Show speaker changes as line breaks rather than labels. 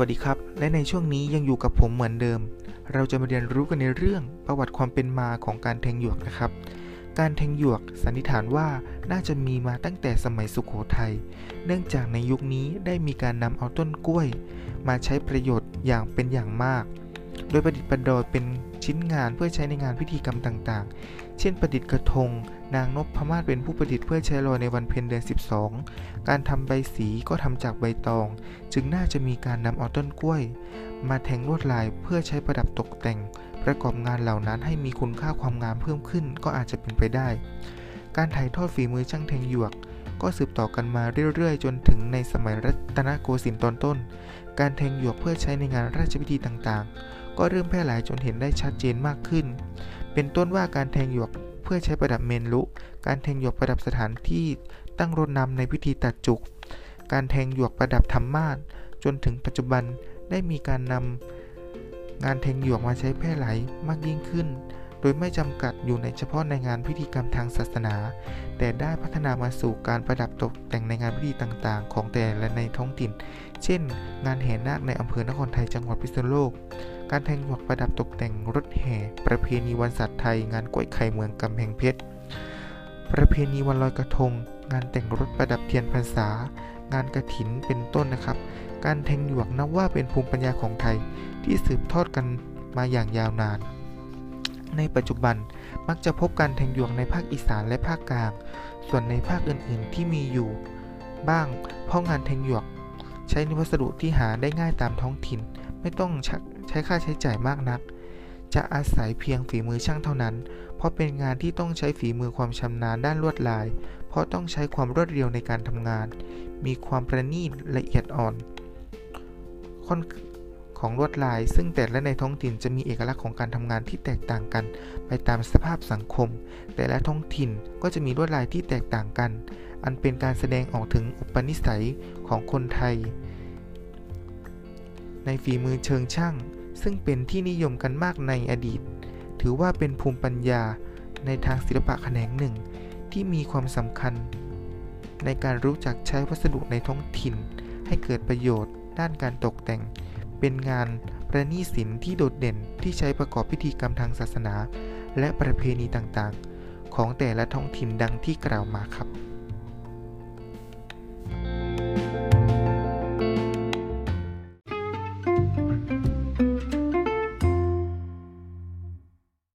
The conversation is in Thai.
วัสดีครับ และในช่วงนี้ยังอยู่กับผมเหมือนเดิม เราจะมาเรียนรู้กันในเรื่องประวัติความเป็นมาของการแทงหยวกนะครับ การแทงหยวกสันนิษฐานว่าน่าจะมีมาตั้งแต่สมัยสุขโขทยัย เนื่องจากในยุคนี้ได้มีการนำเอาต้นกล้วย มาใช้ประโยชน์อย่างเป็นอย่างมาก โดยประดิษฐ์ประดอยเป็นชิ้นงานเพื่อใช้ในงานพิธีกรรมต่างๆ เช่น ประดิษฐ์กระทง นางนพมาศเป็นผู้ประดิษฐ์เพื่อใช้ลอยในวันเพ็ญเดือน 12 การทำใบสีก็ทำจากใบตอง จึงน่าจะมีการนำเอาต้นกล้วย มาแทงลวดลายเพื่อใช้ประดับตกแต่ง ประกอบงานเหล่านั้นให้มีคุณค่าความงามเพิ่มขึ้นก็อาจจะเป็นไปได้ การถ่ายทอดฝีมือช่างแทงหยวกก็สืบต่อกันมาเรื่อยๆ จนถึงในสมัยรัตนโกสินทร์ตอนต้น การแทงหยวกเพื่อใช้ในงานราชพิธีต่างๆ ก็เริ่มแพร่หลายจนเห็นได้ชัดเจนมากขึ้น เป็นต้นว่าการแทงหยวกเพื่อใช้ประดับเมนลุ การแทงหยวกประดับสถานที่ตั้งรถนำในพิธีตัดจุก การแทงหยวกประดับธรรมาสจนถึงปัจจุบันได้มีการนำงานแทงหยวกมาใช้แพร่หลายมากยิ่งขึ้น โดยไม่จำกัดอยู่ในเฉพาะในงานพิธีกรรมทางศาสนา แต่ได้พัฒนามาสู่การประดับตกแต่งในงานพิธีต่างๆ ของแต่ละในท้องถิ่น เช่น งานแห่นาคในอำเภอนครไทยจังหวัดพิษณุโลก การแทงหยวกประดับตกแต่งรถแห่ ประเพณีวันศาสตร์ไทย งานกล้วยไข่เมืองกำแพงเพชร ประเพณีวันลอยกระทง งานแต่งรถประดับเทียนพรรษา งานกระถินเป็นต้นนะครับ การแทงหยวกนับว่าเป็นภูมิปัญญาของไทยที่สืบทอดกันมาอย่างยาวนาน ในปัจจุบันมักจะพบการแทงหยวกในภาคอีสานและภาคกลาง ส่วนในภาคอื่นๆที่มีอยู่ บ้าง เพราะงานแทงหยวก ใช้วัสดุที่หาได้ง่ายตามท้องถิ่น ไม่ต้องใช้ค่าใช้จ่ายมากนัก จะอาศัยเพียงฝีมือช่างเท่านั้น เพราะเป็นงานที่ต้องใช้ฝีมือความชำนาญด้านลวดลาย เพราะต้องใช้ความรวดเร็วในการทำงาน มีความประณีตละเอียดอ่อนของลวดลาย ซึ่งแต่ละในท้องถิ่นจะมีเอกลักษณ์ของการทำงานที่แตกต่างกัน ไปตามสภาพสังคม แต่ละท้องถิ่นก็จะมีลวดลายที่แตกต่างกัน อันเป็นการแสดงออกถึงอุปนิสัยของคนไทย ในฝีมือเชิงช่าง ซึ่งเป็นที่นิยมกันมากในอดีต ถือว่าเป็นภูมิปัญญาในทางศิลปะแขนงหนึ่ง ที่มีความสำคัญ ในการรู้จักใช้วัสดุในท้องถิ่น ให้เกิดประโยชน์ ด้านการตกแต่ง เป็นงานประณีศิลป์ที่โดดเด่นที่ใช้ประกอบพิธีกรรมทางศาสนา และประเพณีต่างๆ ของแต่ละท้องถิ่นดังที่กล่าวมาครับ